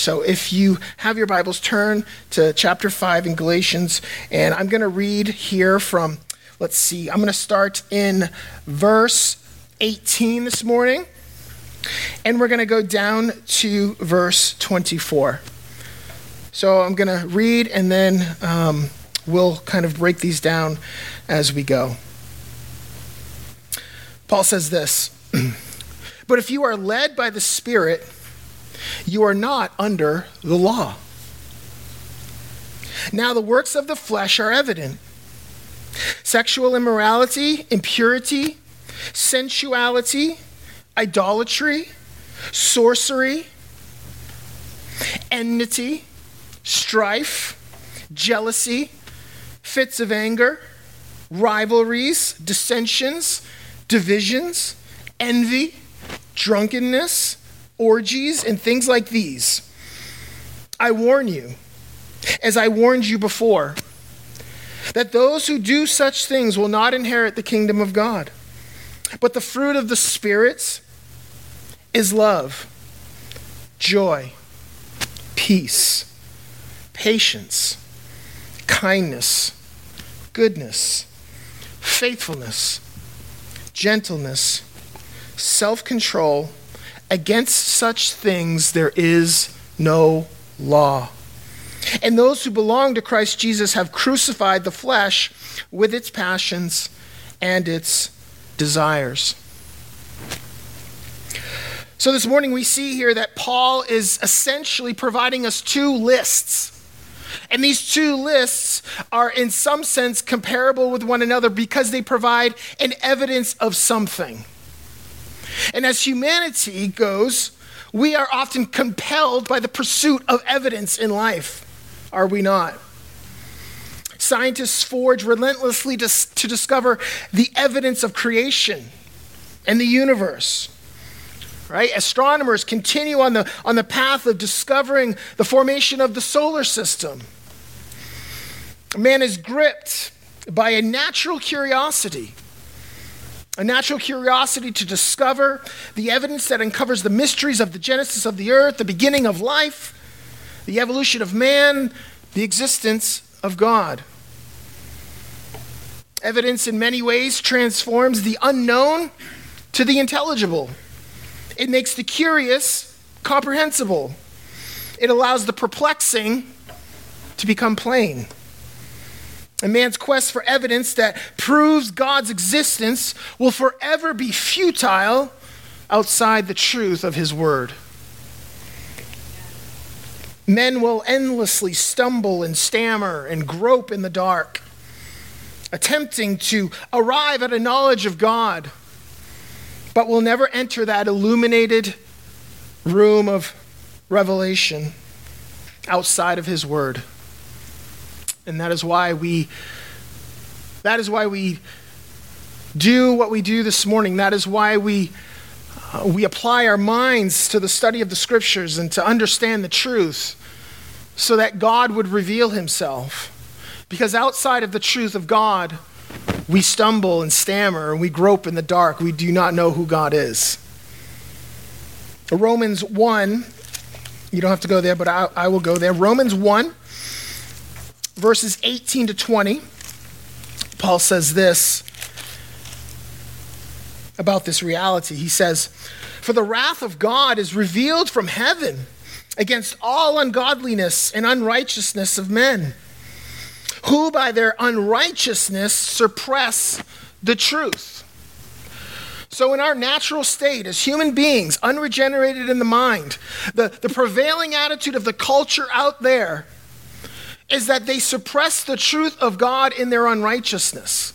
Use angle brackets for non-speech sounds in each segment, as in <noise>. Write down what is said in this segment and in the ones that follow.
So if you have your Bibles, turn to chapter 5 in Galatians, and I'm going to read here from, let's see, I'm going to start in verse 18 this morning, and we're going to go down to verse 24. So I'm going to read, and then um, we'll kind of break these down as we go. Paul says this <clears throat> But if you are led by the Spirit, you are not under the law. Now, the works of the flesh are evident sexual immorality, impurity, sensuality, idolatry, sorcery, enmity, strife, jealousy, fits of anger, rivalries, dissensions, divisions, envy, drunkenness orgies, and things like these. I warn you, as I warned you before, that those who do such things will not inherit the kingdom of God. But the fruit of the spirits is love, joy, peace, patience, kindness, goodness, faithfulness, gentleness, self control. Against such things there is no law. And those who belong to Christ Jesus have crucified the flesh with its passions and its desires. So, this morning we see here that Paul is essentially providing us two lists. And these two lists are, in some sense, comparable with one another because they provide an evidence of something. And as humanity goes, we are often compelled by the pursuit of evidence in life, are we not? Scientists forge relentlessly to, to discover the evidence of creation and the universe. Right? Astronomers continue on the, on the path of discovering the formation of the solar system. Man is gripped by a natural curiosity a natural curiosity to discover the evidence that uncovers the mysteries of the genesis of the earth, the beginning of life, the evolution of man, the existence of God. Evidence in many ways transforms the unknown to the intelligible. It makes the curious comprehensible. It allows the perplexing to become plain. A man's quest for evidence that proves God's existence will forever be futile outside the truth of his word. Men will endlessly stumble and stammer and grope in the dark, attempting to arrive at a knowledge of God, but will never enter that illuminated room of revelation outside of his word. And that is why we that is why we do what we do this morning. That is why we uh, we apply our minds to the study of the scriptures and to understand the truth so that God would reveal himself. Because outside of the truth of God, we stumble and stammer and we grope in the dark. We do not know who God is. Romans 1, you don't have to go there, but I, I will go there. Romans 1 verses 18 to 20, Paul says this about this reality. He says, For the wrath of God is revealed from heaven against all ungodliness and unrighteousness of men, who by their unrighteousness suppress the truth. So, in our natural state as human beings, unregenerated in the mind, the, the prevailing attitude of the culture out there is that they suppress the truth of God in their unrighteousness.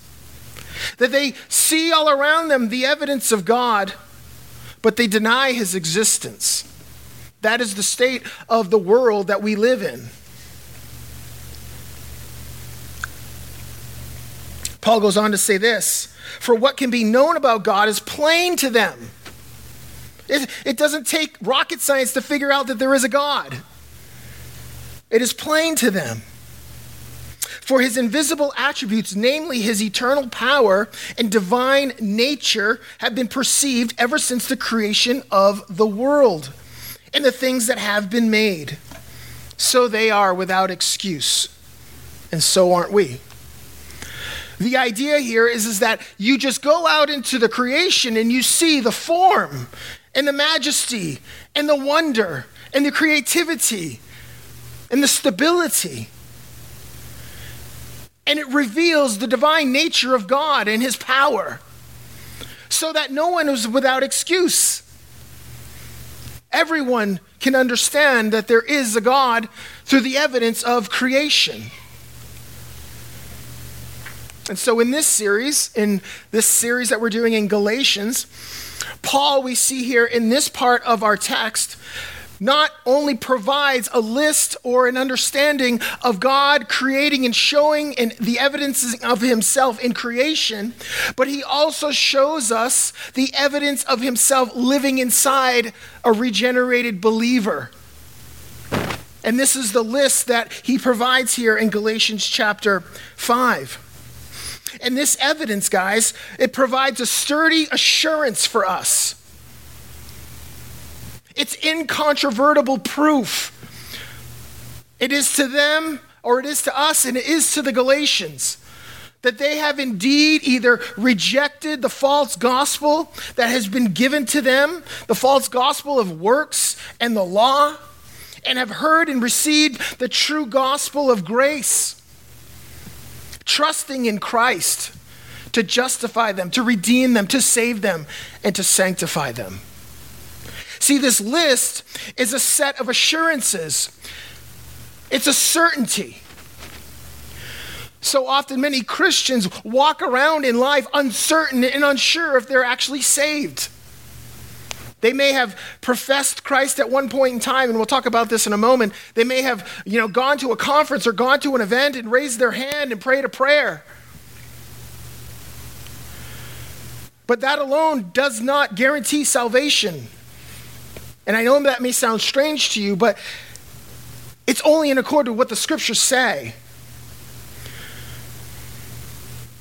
That they see all around them the evidence of God, but they deny his existence. That is the state of the world that we live in. Paul goes on to say this For what can be known about God is plain to them. It, it doesn't take rocket science to figure out that there is a God. It is plain to them. For his invisible attributes, namely his eternal power and divine nature, have been perceived ever since the creation of the world in the things that have been made. So they are without excuse. And so aren't we. The idea here is, is that you just go out into the creation and you see the form and the majesty and the wonder and the creativity and the stability. And it reveals the divine nature of God and his power so that no one is without excuse. Everyone can understand that there is a God through the evidence of creation. And so, in this series, in this series that we're doing in Galatians, Paul, we see here in this part of our text, not only provides a list or an understanding of God creating and showing in the evidences of himself in creation, but he also shows us the evidence of himself living inside a regenerated believer. And this is the list that he provides here in Galatians chapter 5. And this evidence, guys, it provides a sturdy assurance for us it's incontrovertible proof. It is to them, or it is to us, and it is to the Galatians that they have indeed either rejected the false gospel that has been given to them, the false gospel of works and the law, and have heard and received the true gospel of grace, trusting in Christ to justify them, to redeem them, to save them, and to sanctify them. See, this list is a set of assurances, it's a certainty. So often, many Christians walk around in life uncertain and unsure if they're actually saved. They may have professed Christ at one point in time, and we'll talk about this in a moment. They may have, you know, gone to a conference or gone to an event and raised their hand and prayed a prayer. But that alone does not guarantee salvation. And I know that may sound strange to you, but it's only in accord with what the scriptures say.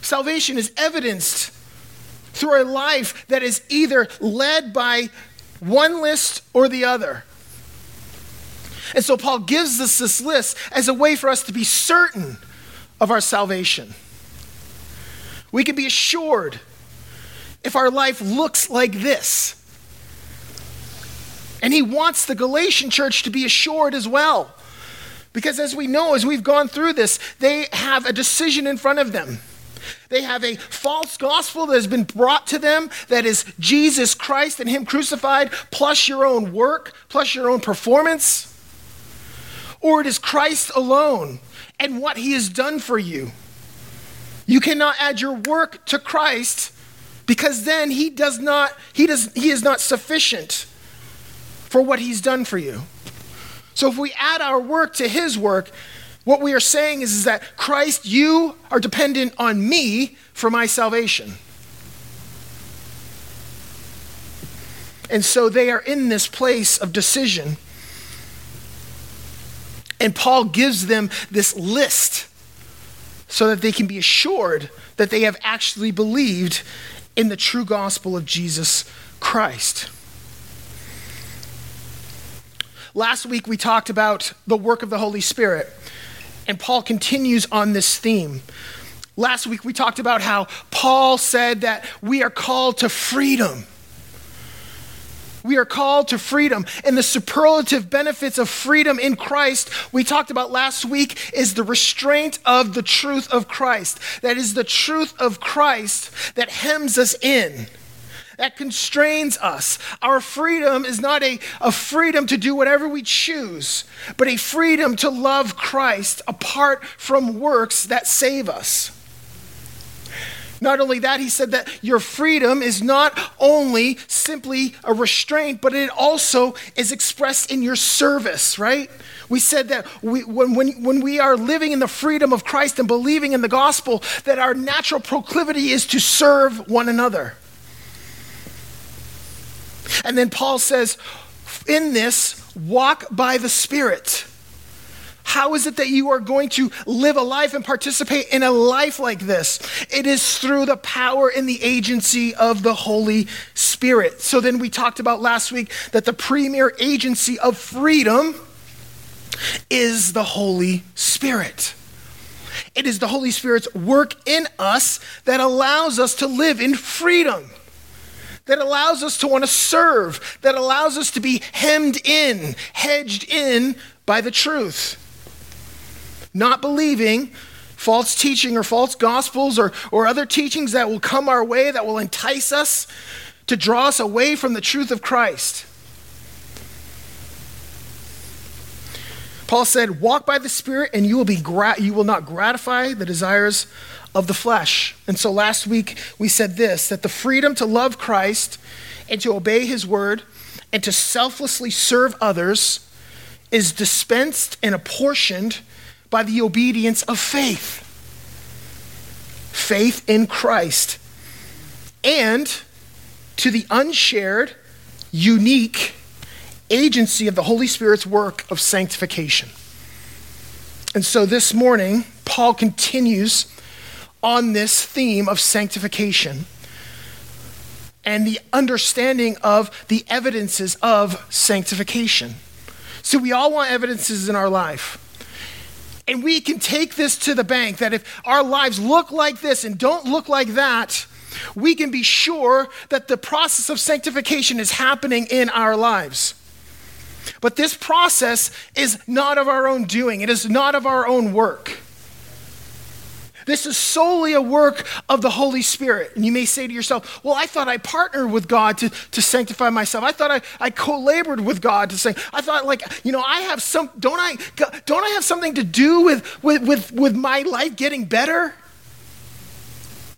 Salvation is evidenced through a life that is either led by one list or the other. And so Paul gives us this list as a way for us to be certain of our salvation. We can be assured if our life looks like this. And he wants the Galatian church to be assured as well. Because as we know, as we've gone through this, they have a decision in front of them. They have a false gospel that has been brought to them that is Jesus Christ and Him crucified, plus your own work, plus your own performance. Or it is Christ alone and what He has done for you. You cannot add your work to Christ because then He does not, He does, He is not sufficient for what he's done for you. So if we add our work to his work, what we are saying is, is that Christ, you are dependent on me for my salvation. And so they are in this place of decision. And Paul gives them this list so that they can be assured that they have actually believed in the true gospel of Jesus Christ. Last week we talked about the work of the Holy Spirit, and Paul continues on this theme. Last week we talked about how Paul said that we are called to freedom. We are called to freedom. And the superlative benefits of freedom in Christ, we talked about last week, is the restraint of the truth of Christ. That is the truth of Christ that hems us in that constrains us. Our freedom is not a, a freedom to do whatever we choose, but a freedom to love Christ apart from works that save us. Not only that, he said that your freedom is not only simply a restraint, but it also is expressed in your service, right? We said that we, when, when, when we are living in the freedom of Christ and believing in the gospel, that our natural proclivity is to serve one another. And then Paul says, in this, walk by the Spirit. How is it that you are going to live a life and participate in a life like this? It is through the power and the agency of the Holy Spirit. So then we talked about last week that the premier agency of freedom is the Holy Spirit. It is the Holy Spirit's work in us that allows us to live in freedom, that allows us to want to serve, that allows us to be hemmed in, hedged in by the truth not believing false teaching or false gospels or, or other teachings that will come our way that will entice us to draw us away from the truth of Christ. Paul said, "Walk by the Spirit, and you will be gra- you will not gratify the desires of the flesh." And so last week we said this: that the freedom to love Christ and to obey His word and to selflessly serve others is dispensed and apportioned by the obedience of faith. Faith in Christ. And to the unshared, unique agency of the Holy Spirit's work of sanctification. And so this morning, Paul continues on this theme of sanctification and the understanding of the evidences of sanctification. So, we all want evidences in our life. And we can take this to the bank that if our lives look like this and don't look like that, we can be sure that the process of sanctification is happening in our lives. But this process is not of our own doing, it is not of our own work. This is solely a work of the Holy Spirit. And you may say to yourself, Well, I thought I partnered with God to, to sanctify myself. I thought I, I co-labored with God to say, I thought like, you know, I have some, don't I, don't I have something to do with, with, with, with my life getting better?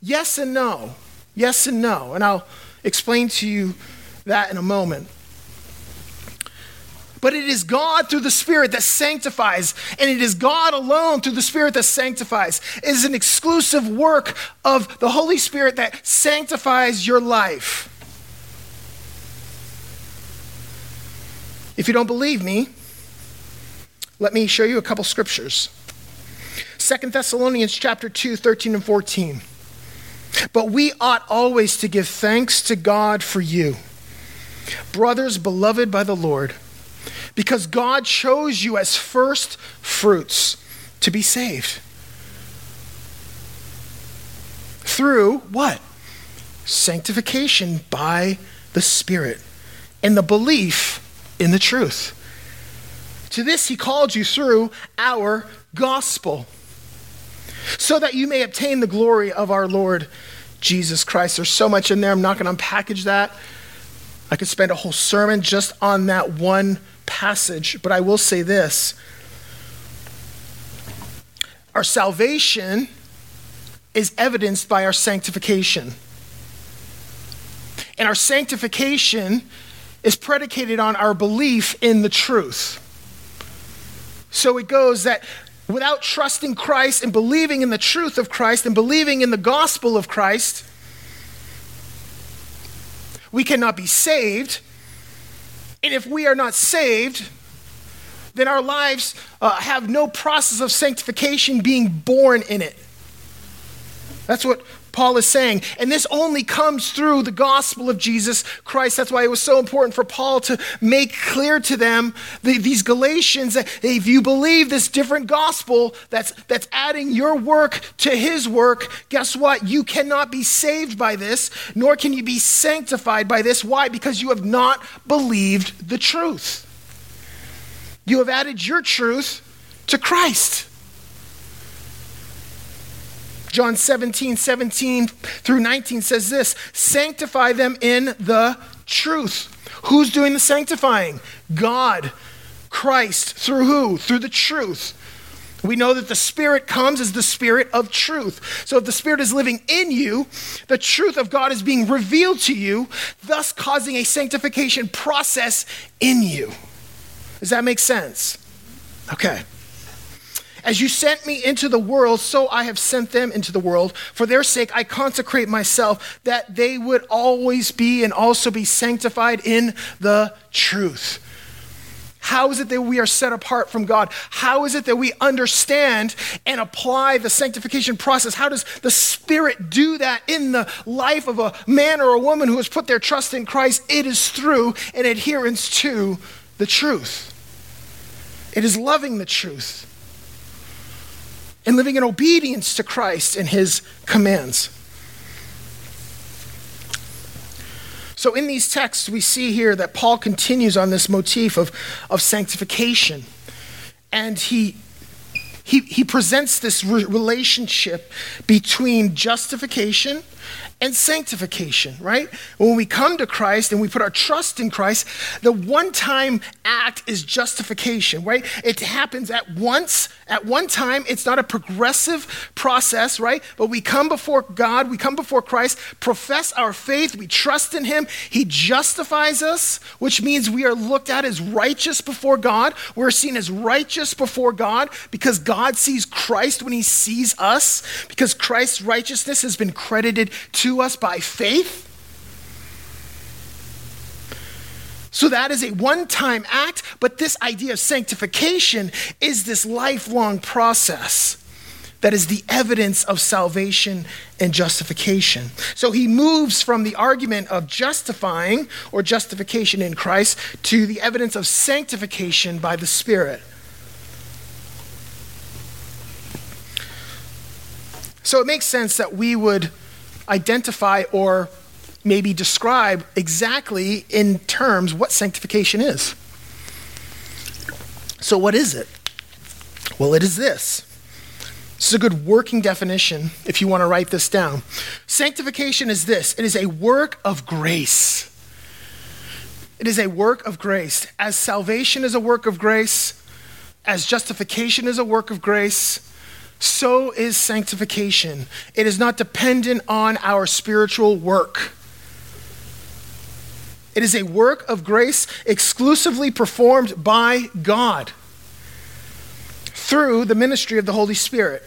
Yes and no. Yes and no. And I'll explain to you that in a moment. But it is God through the Spirit that sanctifies, and it is God alone through the Spirit that sanctifies. It is an exclusive work of the Holy Spirit that sanctifies your life. If you don't believe me, let me show you a couple scriptures. Second Thessalonians chapter 2, 13 and 14. But we ought always to give thanks to God for you, brothers beloved by the Lord because God chose you as first fruits to be saved. Through what? Sanctification by the Spirit and the belief in the truth. To this he called you through our gospel, so that you may obtain the glory of our Lord Jesus Christ. There's so much in there, I'm not going to unpackage that. I could spend a whole sermon just on that one passage, but I will say this our salvation is evidenced by our sanctification. And our sanctification is predicated on our belief in the truth. So it goes that without trusting Christ and believing in the truth of Christ and believing in the gospel of Christ, we cannot be saved and if we are not saved, then our lives uh, have no process of sanctification being born in it. That's what Paul is saying. And this only comes through the gospel of Jesus Christ. That's why it was so important for Paul to make clear to them, the, these Galatians, that if you believe this different gospel that's, that's adding your work to his work, guess what? You cannot be saved by this, nor can you be sanctified by this. Why? Because you have not believed the truth. You have added your truth to Christ. John 17, 17 through 19 says this Sanctify them in the truth. Who's doing the sanctifying? God, Christ. Through who? Through the truth. We know that the Spirit comes as the Spirit of truth. So if the Spirit is living in you, the truth of God is being revealed to you, thus causing a sanctification process in you. Does that make sense? Okay. As you sent me into the world, so I have sent them into the world. For their sake, I consecrate myself, that they would always be and also be sanctified in the truth. How is it that we are set apart from God? How is it that we understand and apply the sanctification process? How does the Spirit do that in the life of a man or a woman who has put their trust in Christ? It is through an adherence to the truth. It is loving the truth and living in obedience to Christ and his commands. So, in these texts, we see here that Paul continues on this motif of, of sanctification. And he, he, he presents this re- relationship between justification and sanctification, right? When we come to Christ and we put our trust in Christ, the one time act is justification, right? It happens at once, at one time. It's not a progressive process, right? But we come before God, we come before Christ, profess our faith, we trust in Him. He justifies us, which means we are looked at as righteous before God. We're seen as righteous before God because God sees Christ when He sees us, because Christ's righteousness has been credited to to us by faith. So that is a one time act, but this idea of sanctification is this lifelong process that is the evidence of salvation and justification. So he moves from the argument of justifying or justification in Christ to the evidence of sanctification by the Spirit. So it makes sense that we would identify or maybe describe exactly in terms what sanctification is. So, what is it? Well, it is this. This is a good working definition if you want to write this down. Sanctification is this it is a work of grace. It is a work of grace. As salvation is a work of grace, as justification is a work of grace, so is sanctification. It is not dependent on our spiritual work. It is a work of grace exclusively performed by God through the ministry of the Holy Spirit,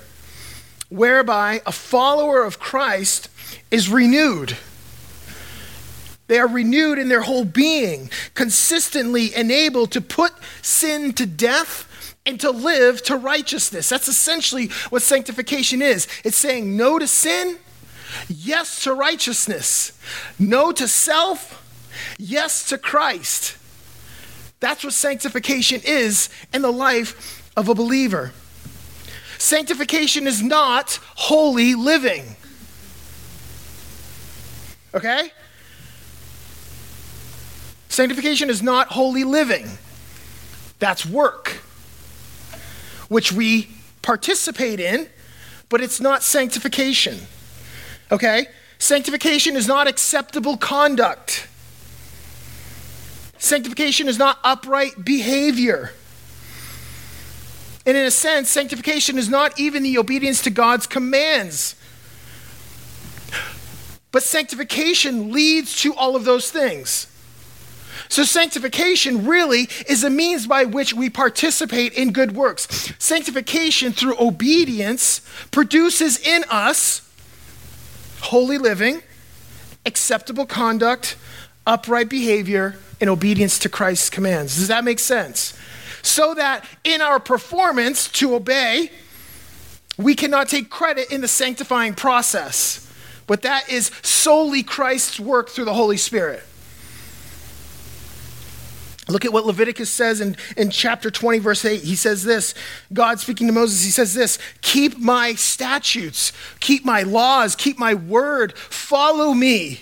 whereby a follower of Christ is renewed. They are renewed in their whole being, consistently enabled to put sin to death and to live to righteousness. That's essentially what sanctification is it's saying no to sin, yes to righteousness, no to self, yes to Christ. That's what sanctification is in the life of a believer. Sanctification is not holy living. Okay? Sanctification is not holy living. That's work which we participate in, but it's not sanctification. Okay? Sanctification is not acceptable conduct. Sanctification is not upright behavior. And in a sense, sanctification is not even the obedience to God's commands. But sanctification leads to all of those things. So, sanctification really is a means by which we participate in good works. Sanctification through obedience produces in us holy living, acceptable conduct, upright behavior, and obedience to Christ's commands. Does that make sense? So that in our performance to obey, we cannot take credit in the sanctifying process, but that is solely Christ's work through the Holy Spirit. Look at what Leviticus says in, in chapter 20, verse 8. He says this God speaking to Moses, he says this Keep my statutes, keep my laws, keep my word, follow me.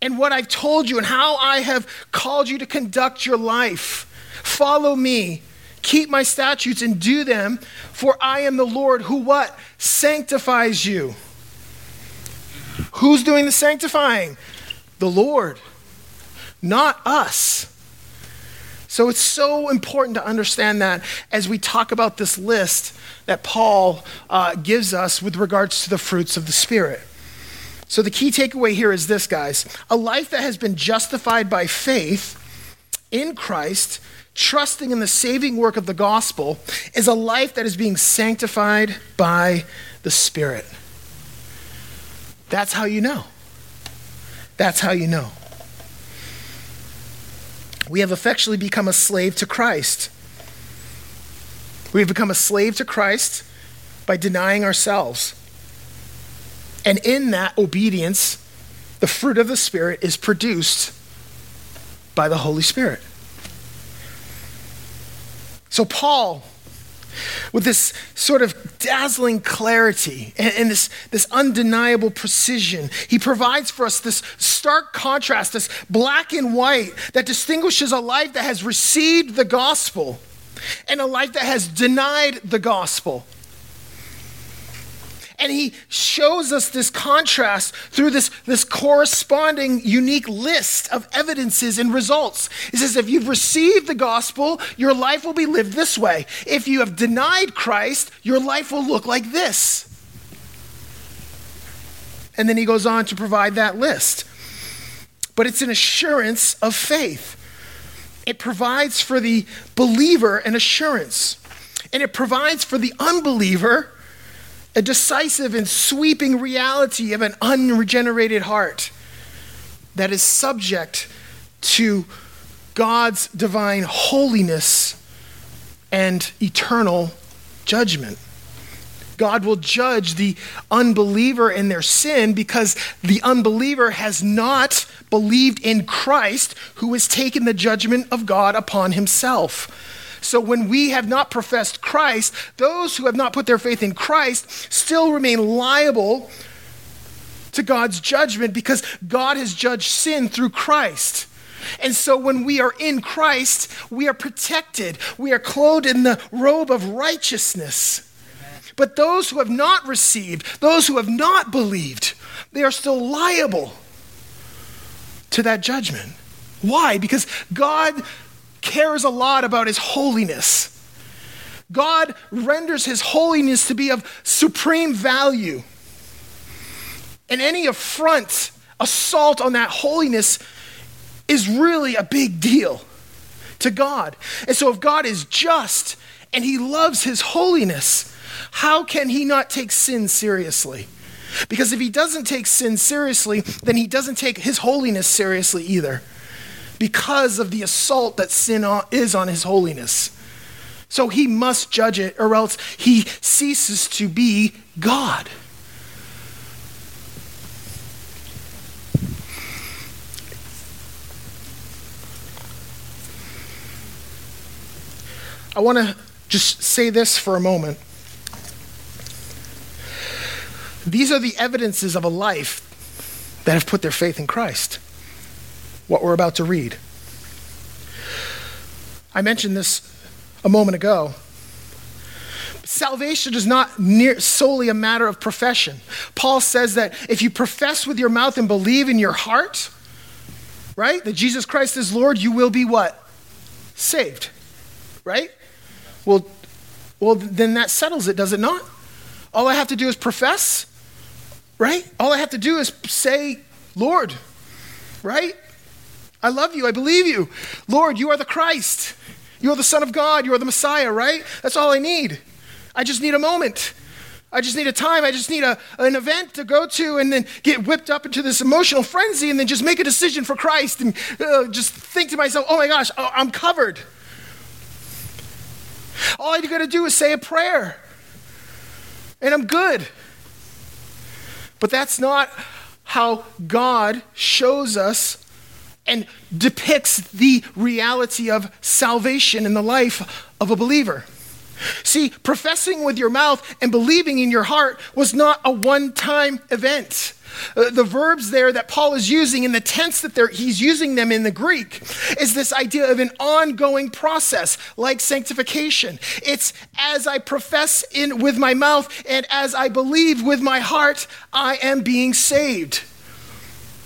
And what I've told you and how I have called you to conduct your life. Follow me, keep my statutes and do them, for I am the Lord who what? Sanctifies you. Who's doing the sanctifying? The Lord, not us. So it's so important to understand that as we talk about this list that Paul uh, gives us with regards to the fruits of the Spirit. So the key takeaway here is this, guys a life that has been justified by faith in Christ, trusting in the saving work of the gospel, is a life that is being sanctified by the Spirit. That's how you know. That's how you know. We have effectually become a slave to Christ. We have become a slave to Christ by denying ourselves. And in that obedience, the fruit of the Spirit is produced by the Holy Spirit. So, Paul, with this sort of dazzling clarity and, and, this, this undeniable precision, he provides for us this stark contrast, this black and white that distinguishes a life that has received the gospel and a life that has denied the gospel. And he shows us this contrast through this, this corresponding unique list of evidences and results. He says, if you've received the gospel, your life will be lived this way. If you have denied Christ, your life will look like this. And then he goes on to provide that list. But it's an assurance of faith. It provides for the believer an assurance, and it provides for the unbeliever a decisive and sweeping reality of an unregenerated heart that is subject to God's divine holiness and eternal judgment. God will judge the unbeliever in their sin because the unbeliever has not believed in Christ, who has taken the judgment of God upon himself. So when we have not professed Christ, those who have not put their faith in Christ still remain liable to God's judgment because God has judged sin through Christ. And so when we are in Christ, we are protected. We are clothed in the robe of righteousness. But those who have not received, those who have not believed, they are still liable to that judgment. Why? Because God cares a lot about his holiness. God renders his holiness to be of supreme value. And any affront, assault on that holiness is really a big deal to God. And so, if God is just and he loves his holiness, how can he not take sin seriously? Because if he doesn't take sin seriously, then he doesn't take his holiness seriously either because of the assault that sin is on his holiness. So he must judge it, or else he ceases to be God. I want to just say this for a moment. These are the evidences of a life that have put their faith in Christ what we're about to read. I mentioned this a moment ago. Salvation is not near, solely a matter of profession. Paul says that if you profess with your mouth and believe in your heart, right, that Jesus Christ is Lord, you will be what? Saved. Right? Well, well, then that settles it, does it not? All I have to do is profess, right? All I have to do is say, Lord, right? I love you. I believe you. Lord, you are the Christ. You are the Son of God. You are the Messiah, right? That's all I need. I just need a moment. I just need a time. I just need a, an event to go to and then get whipped up into this emotional frenzy and then just make a decision for Christ and uh, just think to myself, oh my gosh, I'm covered. All I got to do is say a prayer and I'm good. But that's not how God shows us and depicts the reality of salvation in the life of a believer. See, professing with your mouth and believing in your heart was not a one time event. Uh, the verbs there that Paul is using in the tense that he's using them in the Greek is this idea of an ongoing process like sanctification. It's as I profess in with my mouth and as I believe with my heart, I am being saved.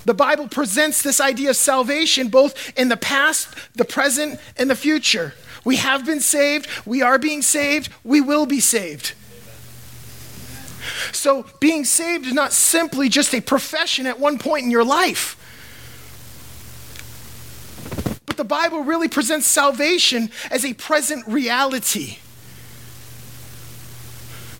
The Bible presents this idea of salvation both in the past, the present, and the future. We have been saved, we are being saved, we will be saved. So, being saved is not simply just a profession at one point in your life. But the Bible really presents salvation as a present reality.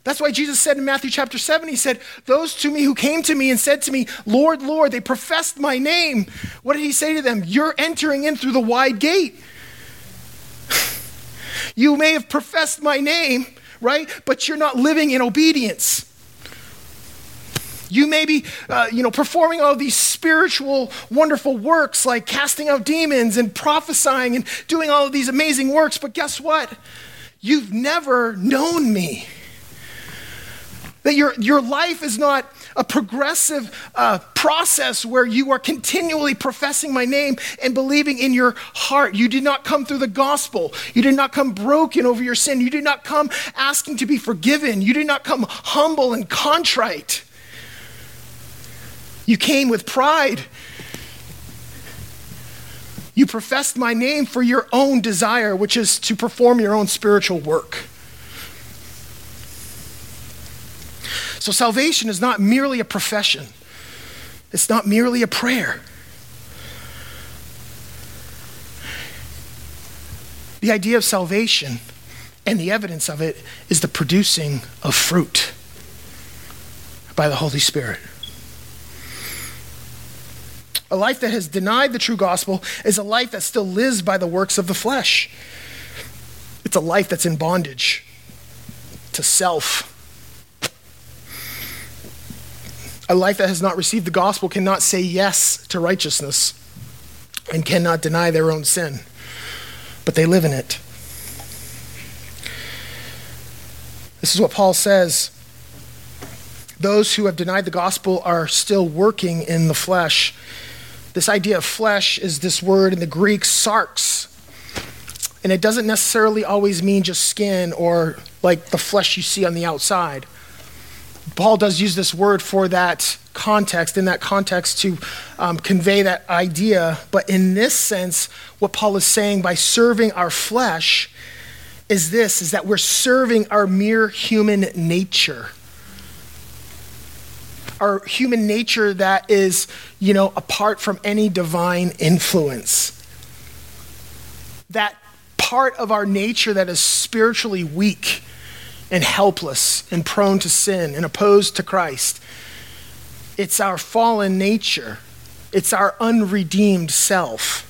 That's why Jesus said in Matthew chapter 7, He said, Those to me who came to me and said to me, Lord, Lord, they professed my name. What did He say to them? You're entering in through the wide gate. <laughs> you may have professed my name, right? But you're not living in obedience. You may be, uh, you know, performing all these spiritual, wonderful works like casting out demons and prophesying and doing all of these amazing works, but guess what? You've never known me. That your, your life is not a progressive uh, process where you are continually professing my name and believing in your heart. You did not come through the gospel. You did not come broken over your sin. You did not come asking to be forgiven. You did not come humble and contrite. You came with pride. You professed my name for your own desire, which is to perform your own spiritual work. So, salvation is not merely a profession, it's not merely a prayer. The idea of salvation and the evidence of it is the producing of fruit by the Holy Spirit. A life that has denied the true gospel is a life that still lives by the works of the flesh. It's a life that's in bondage to self. A life that has not received the gospel cannot say yes to righteousness and cannot deny their own sin, but they live in it. This is what Paul says. Those who have denied the gospel are still working in the flesh. This idea of flesh is this word in the Greek, sarx. And it doesn't necessarily always mean just skin or like the flesh you see on the outside. Paul does use this word for that context, in that context, to um, convey that idea. But in this sense, what Paul is saying by serving our flesh is this is that we're serving our mere human nature our human nature that is, you know, apart from any divine influence. That part of our nature that is spiritually weak and helpless and prone to sin and opposed to Christ. It's our fallen nature, it's our unredeemed self.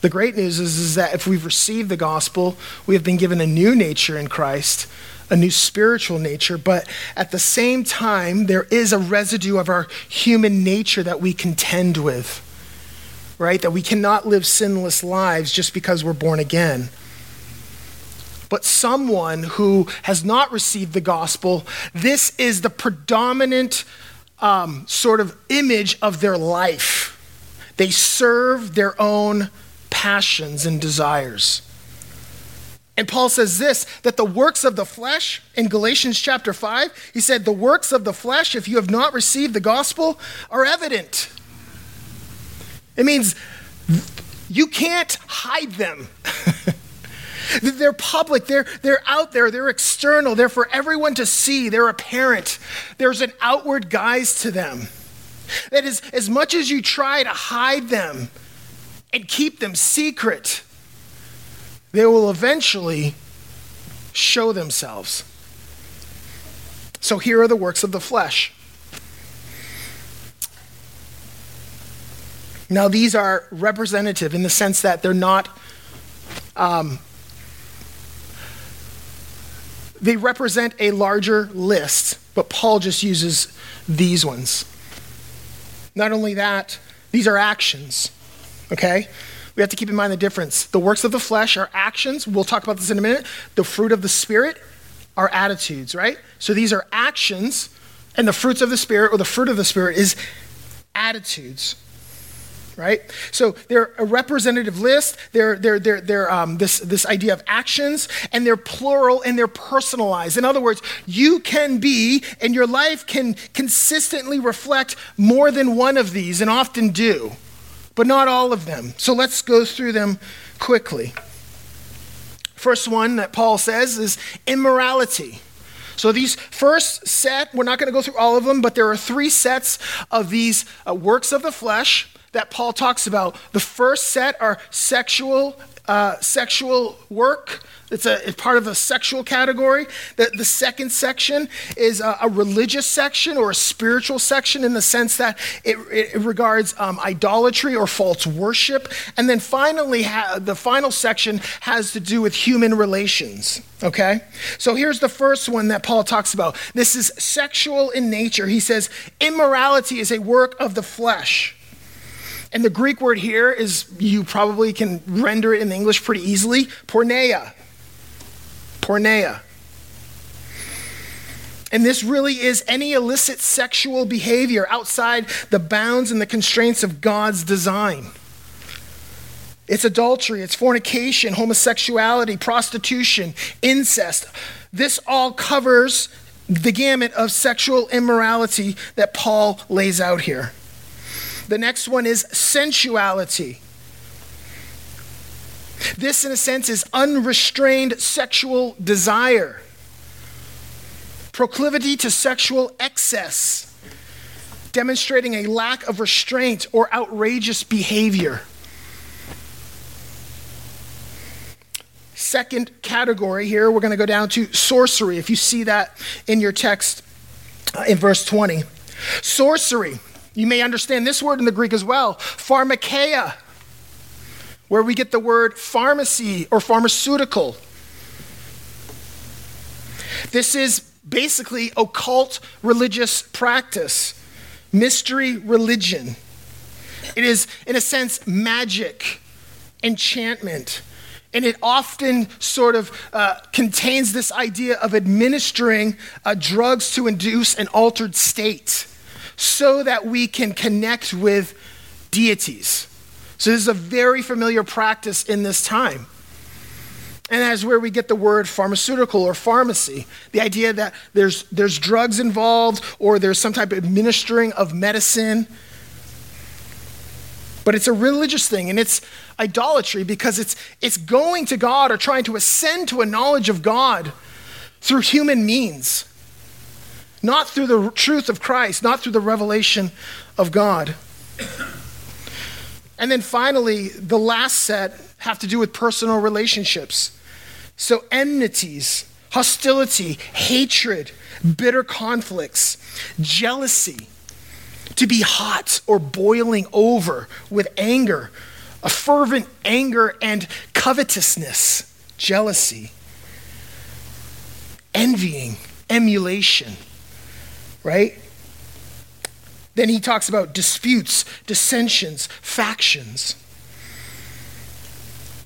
The great news is, is that if we've received the gospel, we have been given a new nature in Christ a new spiritual nature, but at the same time, there is a residue of our human nature that we contend with, right? That we cannot live sinless lives just because we're born again. But someone who has not received the gospel, this is the predominant um, sort of image of their life. They serve their own passions and desires. And Paul says this that the works of the flesh in Galatians chapter 5, he said, The works of the flesh, if you have not received the gospel, are evident. It means you can't hide them. <laughs> they're public, they're, they're out there, they're external, they're for everyone to see, they're apparent. There's an outward guise to them. That is, as much as you try to hide them and keep them secret, they will eventually show themselves. So here are the works of the flesh. Now, these are representative in the sense that they're not, um, they represent a larger list, but Paul just uses these ones. Not only that, these are actions, okay? we have to keep in mind the difference. The works of the flesh are actions. We'll talk about this in a minute. The fruit of the Spirit are attitudes, right? So these are actions, and the fruits of the Spirit, or the fruit of the Spirit, is attitudes. Right? So they're a representative list. They're, they're, they're, they're um, this, this idea of actions, and they're plural and they're personalized. In other words, you can be, and your life can consistently reflect more than one of these, and often do but not all of them. So let's go through them quickly. First one that Paul says is immorality. So these first set, we're not going to go through all of them, but there are three sets of these uh, works of the flesh that Paul talks about. The first set are sexual uh, sexual work. It's a it's part of the sexual category. The, the second section is a, a, religious section or a spiritual section in the sense that it, it regards um, idolatry or false worship. And then finally, ha- the final section has to do with human relations. Okay? So here's the first one that Paul talks about. This is sexual in nature. He says, immorality is a work of the flesh. And the Greek word here is, you probably can render it in English pretty easily porneia. Porneia. And this really is any illicit sexual behavior outside the bounds and the constraints of God's design. It's adultery, it's fornication, homosexuality, prostitution, incest. This all covers the gamut of sexual immorality that Paul lays out here. The next one is sensuality. This, in a sense, is unrestrained sexual desire, proclivity to sexual excess, demonstrating a lack of restraint or outrageous behavior. Second category here, we're going to go down to sorcery. If you see that in your text uh, in verse 20. Sorcery you may understand this word in the Greek as well pharmakeia, where we get the word pharmacy or pharmaceutical. This is basically occult religious practice, mystery religion. It is, in a sense, magic, enchantment. And it often sort of uh, contains this idea of administering uh, drugs to induce an altered state so that we can connect with deities. So, this is a very familiar practice in this time. And that's where we get the word pharmaceutical or pharmacy. The idea that there's, there's drugs involved or there's some type of administering of medicine. But it's a religious thing and it's idolatry because it's, it's going to God or trying to ascend to a knowledge of God through human means not through the truth of Christ, not through the revelation of God. And then finally, the last set have to do with personal relationships. So, enmities, hostility, hatred, bitter conflicts, jealousy, to be hot or boiling over with anger, a fervent anger and covetousness, jealousy, envying, emulation right? Then he talks about disputes, dissensions, factions.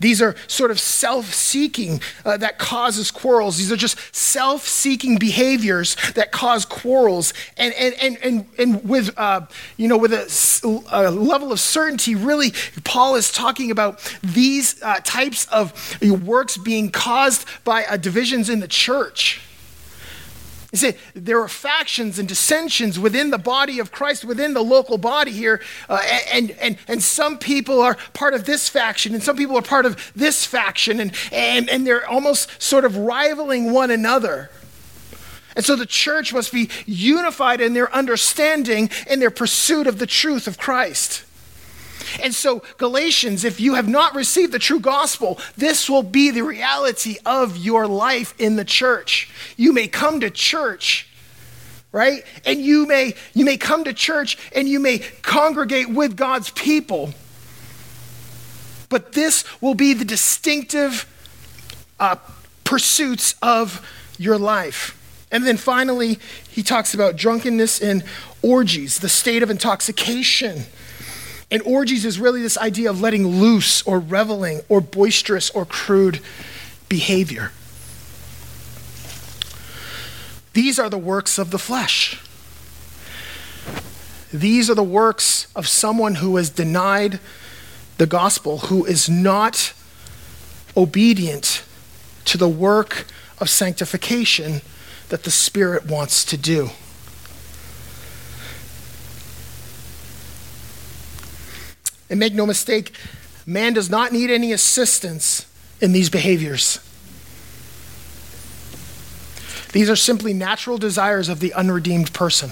These are sort of self seeking uh, that causes quarrels. These are just self seeking behaviors that cause quarrels. And, and, and, and, and with, uh, you know, with a, a, level of certainty, really, Paul is talking about these uh, types of works being caused by uh, divisions in the church. You see, there are factions and dissensions within the body of Christ, within the local body here. Uh, and, and, and some people are part of this faction, and some people are part of this faction, and, and, and they're almost sort of rivaling one another. And so the church must be unified in their understanding and their pursuit of the truth of Christ. And so, Galatians, if you have not received the true gospel, this will be the reality of your life in the church. You may come to church right? And you may you may come to church and you may congregate with god's people. But this will be the distinctive uh, pursuits of your life. And then finally he talks about drunkenness and orgies the state of intoxication and orgies is really this idea of letting loose or reveling or boisterous or crude behavior. These are the works of the flesh. These are the works of someone who has denied the gospel, who is not obedient to the work of sanctification that the Spirit wants to do. And make no mistake, man does not need any assistance in these behaviors. These are simply natural desires of the unredeemed person.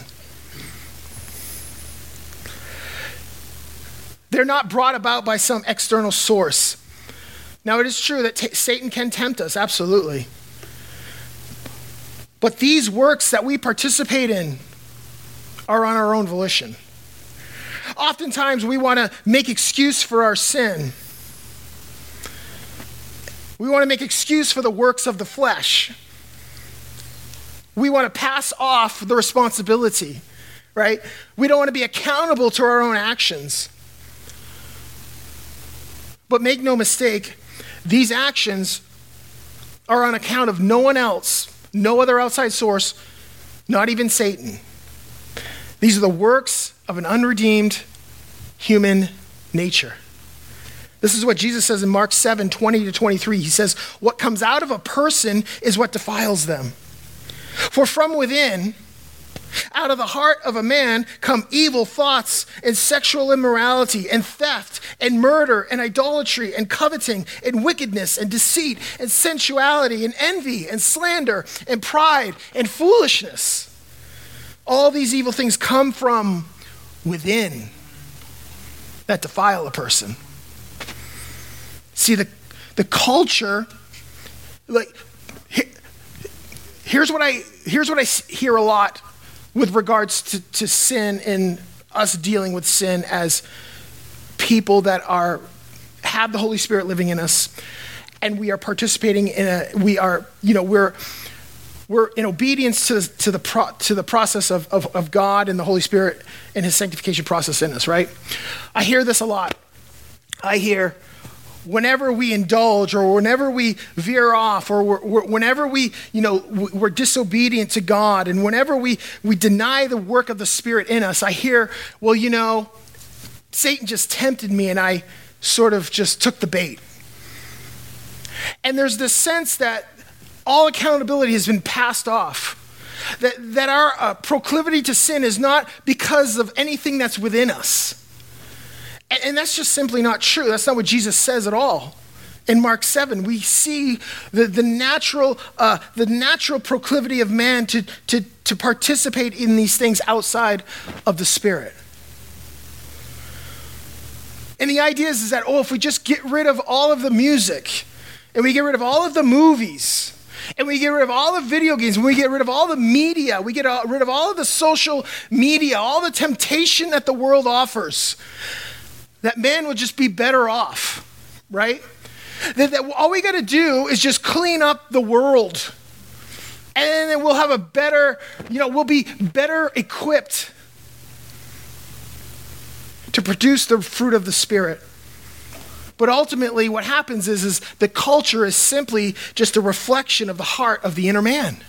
They're not brought about by some external source. Now, it is true that t- Satan can tempt us, absolutely. But these works that we participate in are on our own volition. Oftentimes, we want to make excuse for our sin. We want to make excuse for the works of the flesh. We want to pass off the responsibility, right? We don't want to be accountable to our own actions. But make no mistake, these actions are on account of no one else, no other outside source, not even Satan. These are the works of an unredeemed human nature. This is what Jesus says in Mark 7 20 to 23. He says, What comes out of a person is what defiles them. For from within, out of the heart of a man come evil thoughts and sexual immorality and theft and murder and idolatry and coveting and wickedness and deceit and sensuality and envy and slander and pride and foolishness. All these evil things come from within that defile a person. See, the, the culture, like, here's what I, here's what I hear a lot with regards to, to sin and us dealing with sin as people that are have the Holy Spirit living in us, and we are participating in a we are you know we're we're in obedience to, to, the, pro, to the process of, of, of God and the Holy Spirit and His sanctification process in us, right? I hear this a lot. I hear, whenever we indulge or whenever we veer off or we're, we're, whenever we you know we're disobedient to god and whenever we we deny the work of the spirit in us i hear well you know satan just tempted me and i sort of just took the bait and there's this sense that all accountability has been passed off that, that our uh, proclivity to sin is not because of anything that's within us and, and that's just simply not true. That's not what Jesus says at all. In Mark 7, we see the, the, natural, uh, the natural proclivity of man to, to, to participate in these things outside of the Spirit. And the idea is, is that, oh, if we just get rid of all of the music and we get rid of all of the movies and we get rid of all the video games, we get rid of all the media, we get uh, rid of all of the social media, all the temptation that the world offers, that man will just be better off, right? That, that all we got to do is just clean up the world. And then we'll have a better, you know, we'll be better equipped to produce the fruit of the Spirit. But ultimately, what happens is, is the culture is simply just a reflection of the heart of the inner man.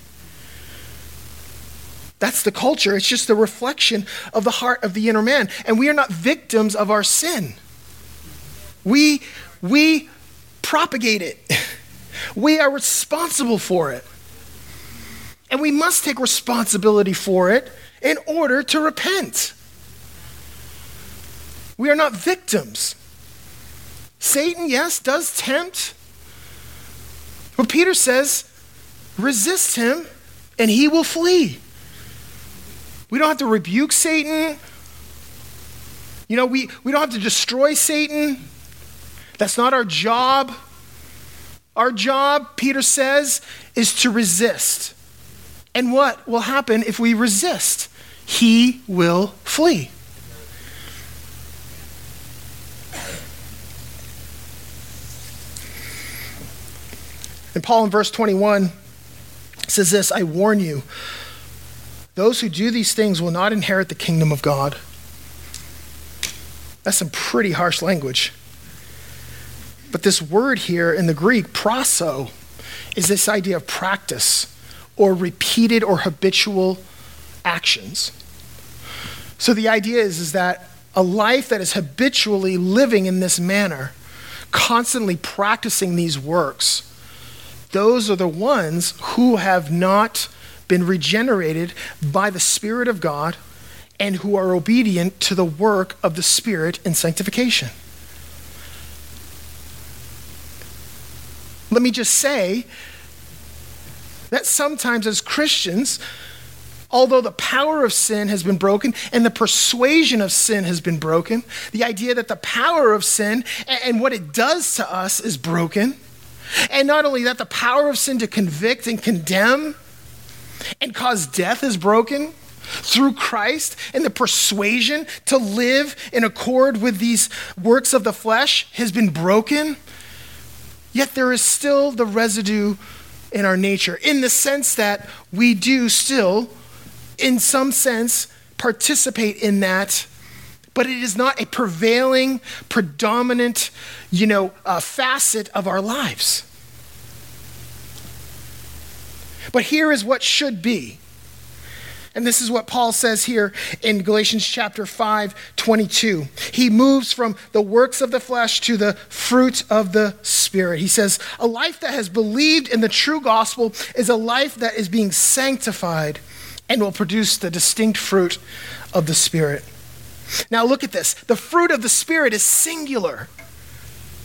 That's the culture. It's just a reflection of the heart of the inner man. And we are not victims of our sin. We, we propagate it, <laughs> we are responsible for it. And we must take responsibility for it in order to repent. We are not victims. Satan, yes, does tempt. But Peter says, resist him and he will flee. We don't have to rebuke Satan. You know, we, we don't have to destroy Satan. That's not our job. Our job, Peter says, is to resist. And what will happen if we resist? He will flee. And Paul in verse 21 says this I warn you those who do these things will not inherit the kingdom of God. That's some pretty harsh language. But this word here in the Greek, prasso, is this idea of practice or repeated or habitual actions. So the idea is, is that a life that is habitually living in this manner, constantly practicing these works, those are the ones who have not been regenerated by the Spirit of God and who are obedient to the work of the Spirit in sanctification. Let me just say that sometimes as Christians, although the power of sin has been broken and the persuasion of sin has been broken, the idea that the power of sin and what it does to us is broken, and not only that, the power of sin to convict and condemn and cause death is broken through Christ, and the persuasion to live in accord with these works of the flesh has been broken. Yet there is still the residue in our nature, in the sense that we do still, in some sense, participate in that, but it is not a prevailing, predominant, you know, uh, facet of our lives. But here is what should be. And this is what Paul says here in Galatians chapter 5, 22. He moves from the works of the flesh to the fruit of the Spirit. He says, A life that has believed in the true gospel is a life that is being sanctified and will produce the distinct fruit of the Spirit. Now, look at this. The fruit of the Spirit is singular.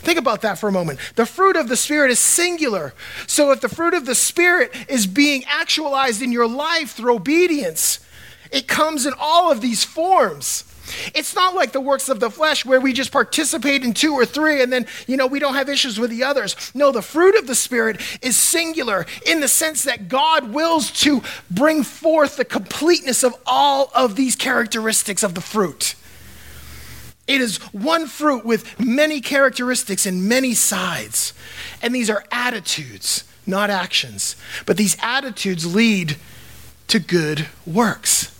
Think about that for a moment. The fruit of the Spirit is singular. So if the fruit of the Spirit is being actualized in your life through obedience, it comes in all of these forms. It's not like the works of the flesh where we just participate in two or three and then, you know, we don't have issues with the others. No, the fruit of the Spirit is singular in the sense that God wills to bring forth the completeness of all of these characteristics of the fruit. It is one fruit with many characteristics and many sides. And these are attitudes, not actions. But these attitudes lead to good works.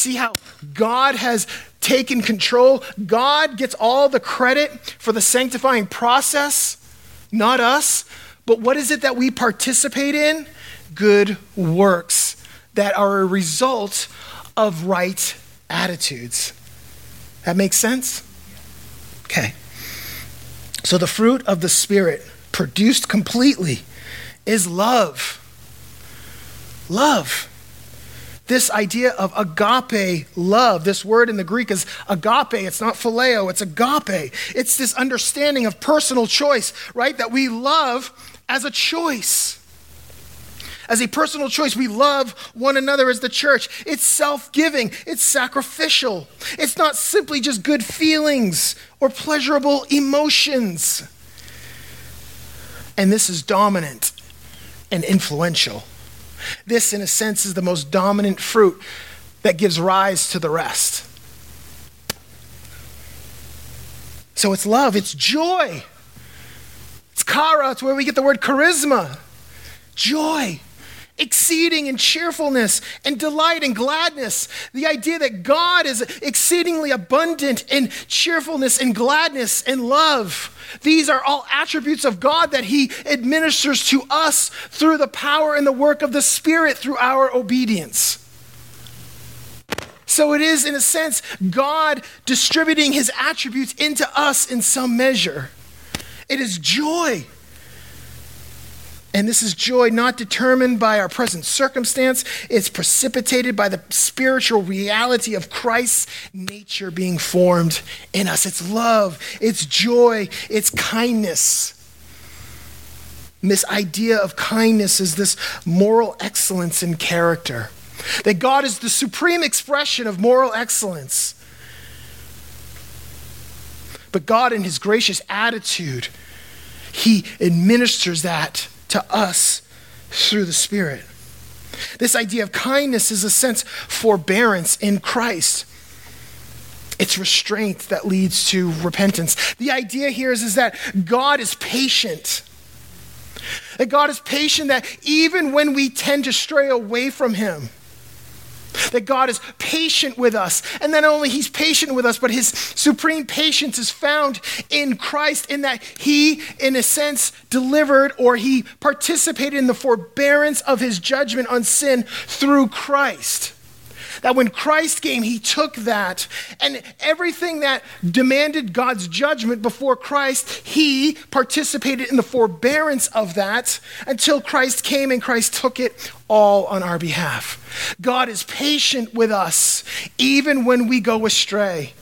See how God has taken control? God gets all the credit for the sanctifying process, not us. But what is it that we participate in? Good works that are a result of right attitudes. That makes sense? Okay. So the fruit of the Spirit, produced completely, is love. Love. This idea of agape love, this word in the Greek is agape. It's not phileo, it's agape. It's this understanding of personal choice, right? That we love as a choice as a personal choice. We love one another as the church. It's self giving, it's sacrificial. It's not simply just good feelings or pleasurable emotions. And this is dominant and influential. This, in a sense, is the most dominant fruit that gives rise to the rest. So it's love, it's joy. It's chara, it's where we get the word charisma. Joy exceeding in cheerfulness and delight and gladness. The idea that God is exceedingly abundant in cheerfulness and gladness and love. These are all attributes of God that He administers to us through the power and the work of the Spirit through our obedience. So it is, in a sense, God distributing His attributes into us in some measure. It is joy. And this is joy not determined by our present circumstance. It's precipitated by the spiritual reality of Christ's nature being formed in us. It's love, it's joy, it's kindness. And this idea of kindness is this moral excellence in character. That God is the supreme expression of moral excellence. But God, in his gracious attitude, he administers that to us through the Spirit. This idea of kindness is a sense forbearance in Christ. It's restraint that leads to repentance. The idea here is, is that God is patient. That God is patient, that even when we tend to stray away from Him, that God is patient with us. And not only He's patient with us, but His supreme patience is found in Christ, in that He, in a sense, delivered or He participated in the forbearance of His judgment on sin through Christ. That when Christ came, he took that and everything that demanded God's judgment before Christ, he participated in the forbearance of that until Christ came and Christ took it all on our behalf. God is patient with us even when we go astray.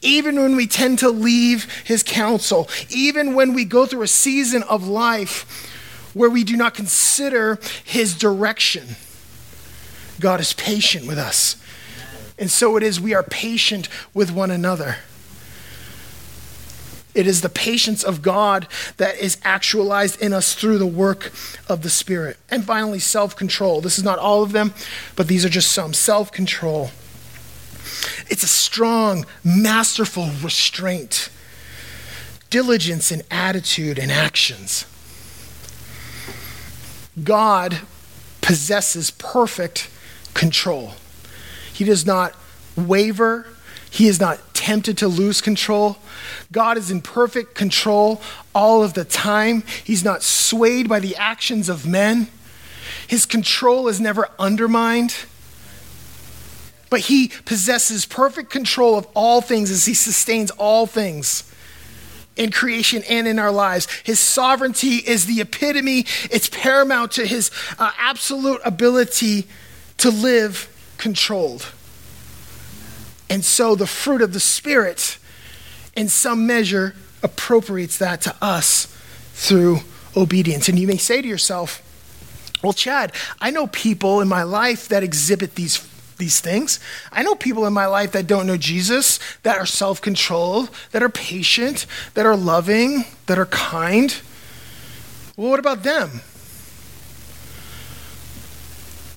Even when we tend to leave his counsel, even when we go through a season of life where we do not consider his direction. God is patient with us. And so it is, we are patient with one another. It is the patience of God that is actualized in us through the work of the Spirit. And finally, self control. This is not all of them, but these are just some. Self control. It's a strong, masterful restraint, diligence in attitude and actions. God possesses perfect control. He does not waver, He is not tempted to lose control. God is in perfect control all of the time. He's not swayed by the actions of men. His control is never undermined. But he possesses perfect control of all things as he sustains all things in creation and in our lives. His sovereignty is the epitome, it's paramount to his uh, absolute ability to live controlled. And so the fruit of the Spirit, in some measure, appropriates that to us through obedience. And you may say to yourself, well, Chad, I know people in my life that exhibit these, these things. I know people in my life that don't know Jesus, that are self controlled, that are patient, that are loving, that are kind. Well, what about them?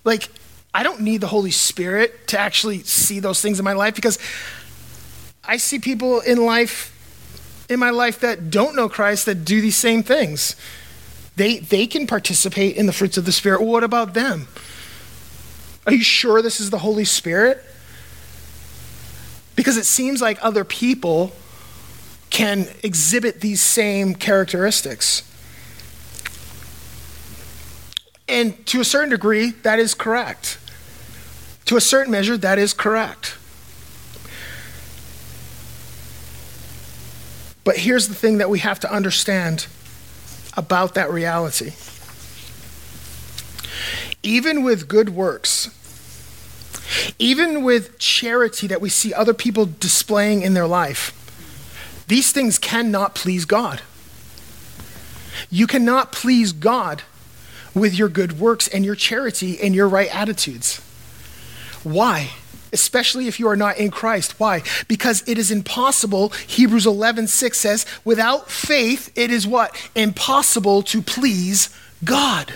Like, I don't need the Holy Spirit to actually see those things in my life because I see people in life, in my life, that don't know Christ that do these same things. They, they can participate in the fruits of the Spirit. What about them? Are you sure this is the Holy Spirit? Because it seems like other people can exhibit these same characteristics. And to a certain degree, that is correct. To a certain measure, that is correct. But here's the thing that we have to understand about that reality. Even with good works, even with charity that we see other people displaying in their life, these things cannot please God. You cannot please God with your good works and your charity and your right attitudes. Why? Especially if you are not in Christ. Why? Because it is impossible, Hebrews 11 6 says, without faith, it is what? Impossible to please God.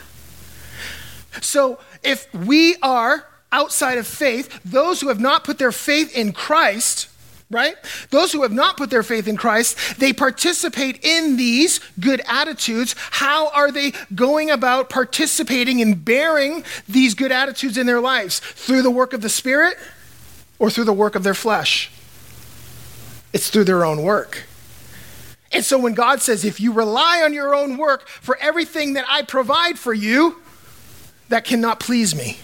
So if we are outside of faith, those who have not put their faith in Christ, right? Those who have not put their faith in Christ, they participate in these good attitudes. How are they going about participating and bearing these good attitudes in their lives? Through the work of the Spirit or through the work of their flesh? It's through their own work. And so when God says, if you rely on your own work for everything that I provide for you, that cannot please me.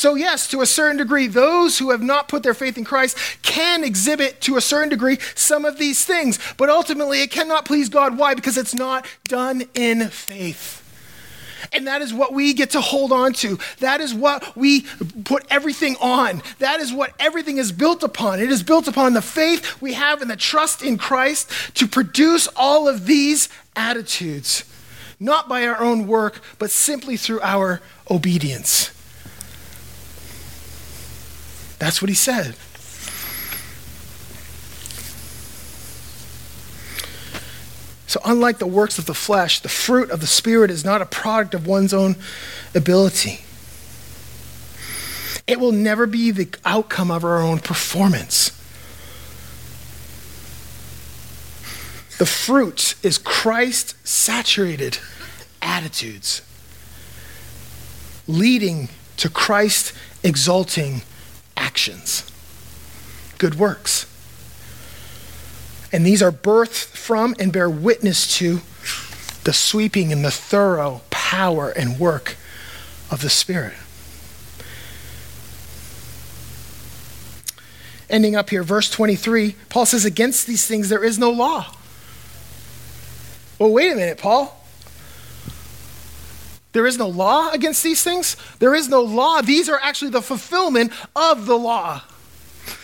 So, yes, to a certain degree, those who have not put their faith in Christ can exhibit to a certain degree some of these things, but ultimately it cannot please God. Why? Because it's not done in faith. And that is what we get to hold on to. That is what we put everything on. That is what everything is built upon. It is built upon the faith we have and the trust in Christ to produce all of these attitudes, not by our own work, but simply through our obedience. That's what he said. So, unlike the works of the flesh, the fruit of the Spirit is not a product of one's own ability. It will never be the outcome of our own performance. The fruit is Christ saturated attitudes, leading to Christ exalting actions, good works. And these are birthed from and bear witness to the sweeping and the thorough power and work of the Spirit. Ending up here, verse 23, Paul says, Against these things there is no law. Well, wait a minute, Paul. There is no law against these things. There is no law. These are actually the fulfillment of the law.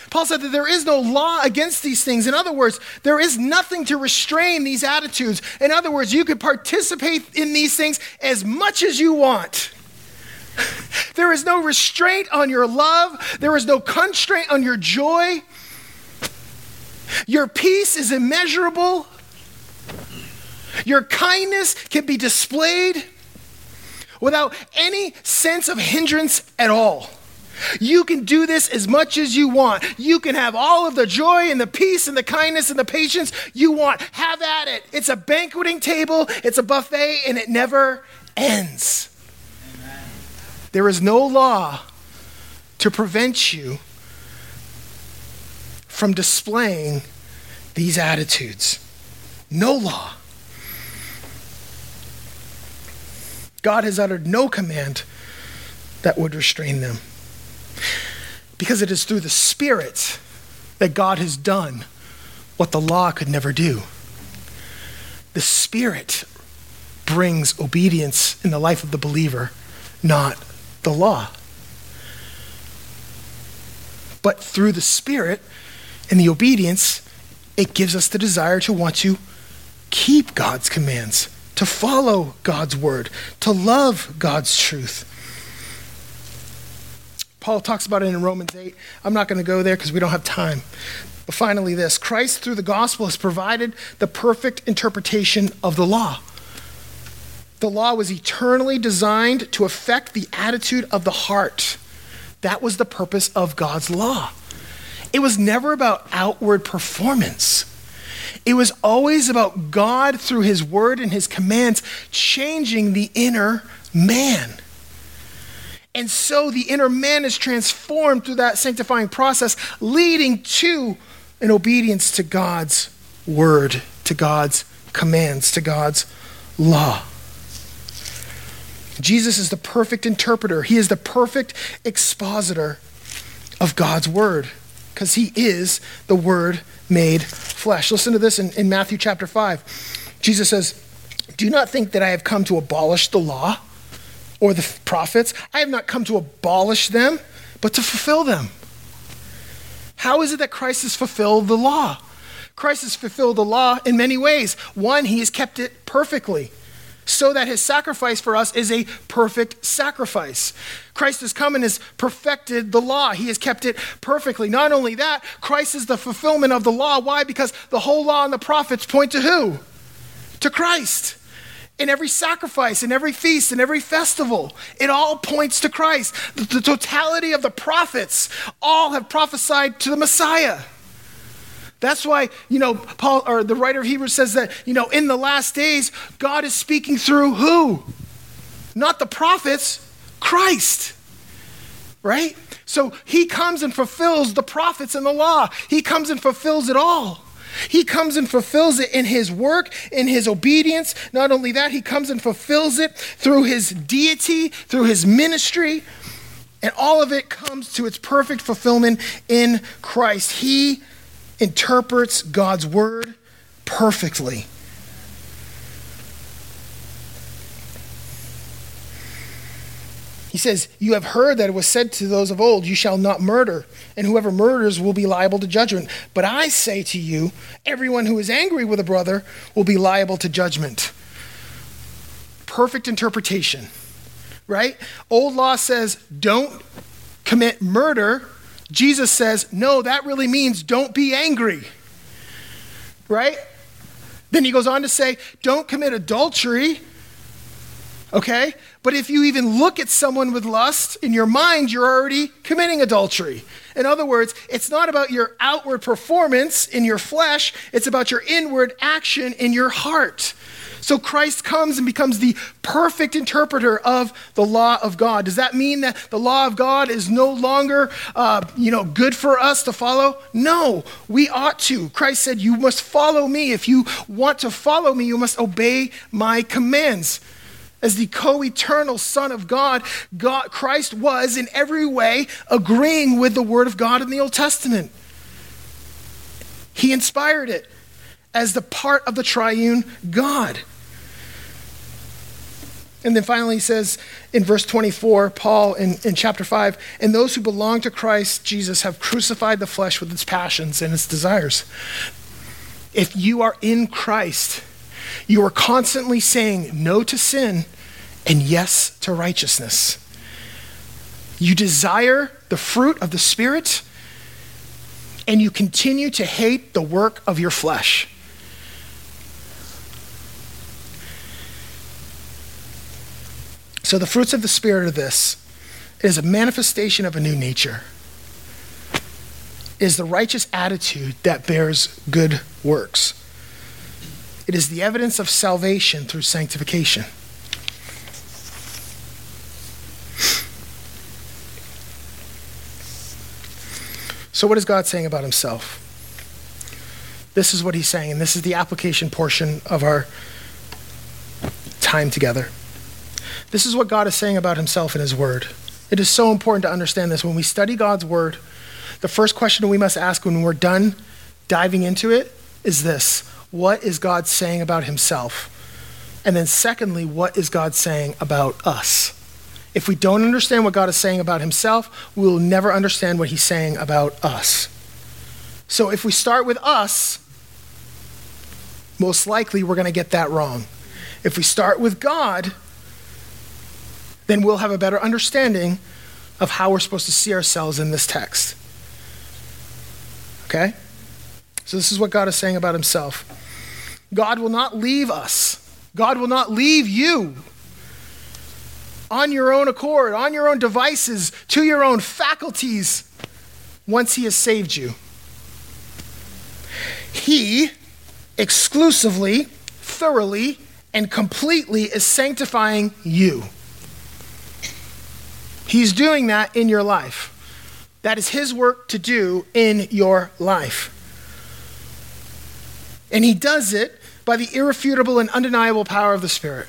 Paul said that there is no law against these things. In other words, there is nothing to restrain these attitudes. In other words, you could participate in these things as much as you want. <laughs> There is no restraint on your love. There is no constraint on your joy. Your peace is immeasurable. Your kindness can be displayed without any sense of hindrance at all. You can do this as much as you want. You can have all of the joy and the peace and the kindness and the patience you want. Have at it. It's a banqueting table, it's a buffet, and it never ends. Amen. There is no law to prevent you from displaying these attitudes. No law. God has uttered no command that would restrain them. Because it is through the Spirit that God has done what the law could never do. The Spirit brings obedience in the life of the believer, not the law. But through the Spirit and the obedience, it gives us the desire to want to keep God's commands, to follow God's word, to love God's truth. Paul talks about it in Romans 8. I'm not going to go there because we don't have time. But finally, this Christ, through the gospel, has provided the perfect interpretation of the law. The law was eternally designed to affect the attitude of the heart. That was the purpose of God's law. It was never about outward performance. It was always about God, through His word and His commands, changing the inner man. And so the inner man is transformed through that sanctifying process, leading to an obedience to God's word, to God's commands, to God's law. Jesus is the perfect interpreter, he is the perfect expositor of God's word because he is the word made flesh. Listen to this in, in Matthew chapter 5. Jesus says, Do not think that I have come to abolish the law or the prophets. I have not come to abolish them, but to fulfill them. How is it that Christ has fulfilled the law? Christ has fulfilled the law in many ways. One, he has kept it perfectly, so that his sacrifice for us is a perfect sacrifice. Christ has come and has perfected the law. He has kept it perfectly. Not only that, Christ is the fulfillment of the law. Why? Because the whole law and the prophets point to who? To Christ in every sacrifice, in every feast, in every festival. It all points to Christ. The, the, totality of the prophets all have prophesied to the Messiah. That's why, you know, Paul or the writer of Hebrews says that, you know, in the last days, God is speaking through who? Not the prophets, Christ. Right? So he comes and fulfills the prophets and the law. He comes and fulfills it all. He comes and fulfills it in his work, in his obedience. Not only that, he comes and fulfills it through his deity, through his ministry. And all of it comes to its perfect fulfillment in Christ. He interprets God's word perfectly. He says, You have heard that it was said to those of old, You shall not murder, and whoever murders will be liable to judgment. But I say to you, everyone who is angry with a brother will be liable to judgment. Perfect interpretation, right? Old law says, Don't commit murder. Jesus says, No, that really means don't be angry, right? Then he goes on to say, Don't commit adultery okay? But if you even look at someone with lust, in your mind, you're already committing adultery. In other words, it's not about your outward performance in your flesh, it's about your inward action in your heart. So Christ comes and becomes the perfect interpreter of the law of God. Does that mean that the law of God is no longer, uh, you know, good for us to follow? No, we ought to. Christ said, "You must follow me. If you want to follow me, you must obey my commands." As the co eternal Son of God, God, Christ was in every way agreeing with the Word of God in the Old Testament. He inspired it as the part of the triune God. And then finally, he says in verse 24, Paul in, in chapter 5, and those who belong to Christ Jesus have crucified the flesh with its passions and its desires. If you are in Christ, you are constantly saying no to sin and yes to righteousness. You desire the fruit of the Spirit, and you continue to hate the work of your flesh. So, the fruits of the Spirit are this it is a manifestation of a new nature. It is the righteous attitude that bears good works. It is the evidence of salvation through sanctification. So, what is God saying about himself? This is what he's saying, and this is the application portion of our time together. This is what God is saying about himself in his word. It is so important to understand this. When we study God's word, the first question we must ask when we're done diving into it is this What is God saying about himself? And then, secondly, what is God saying about us? If we don't understand what God is saying about himself, we will never understand what he's saying about us. So if we start with us, most likely we're going to get that wrong. If we start with God, then we'll have a better understanding of how we're supposed to see ourselves in this text. Okay? So this is what God is saying about himself. God will not leave us. God will not leave you on your own accord, on your own devices, to your own faculties once He has saved you. He exclusively, thoroughly, and completely is sanctifying you. He's doing that in your life. That is His work to do in your life. And He does it by the irrefutable and undeniable power of the Spirit.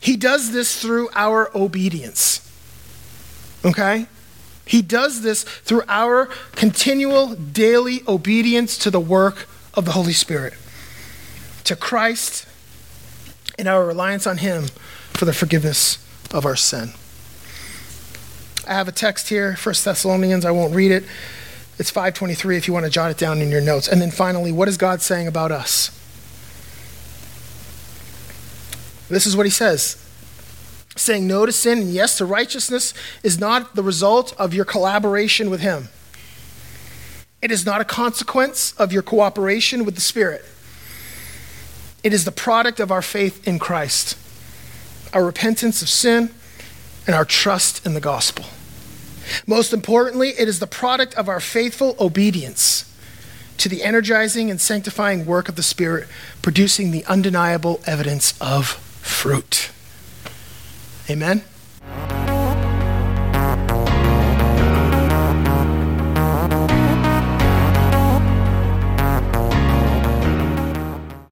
He does this through our obedience. Okay? He does this through our continual daily obedience to the work of the Holy Spirit, to Christ, and our reliance on Him for the forgiveness of our sin. I have a text here, 1 Thessalonians, I won't read it. It's 523 if you want to jot it down in your notes. And then finally, what is God saying about us? This is what he says saying no to sin and yes to righteousness is not the result of your collaboration with him. It is not a consequence of your cooperation with the Spirit. It is the product of our faith in Christ, our repentance of sin, and our trust in the gospel. Most importantly, it is the product of our faithful obedience to the energizing and sanctifying work of the Spirit, producing the undeniable evidence of fruit. Amen?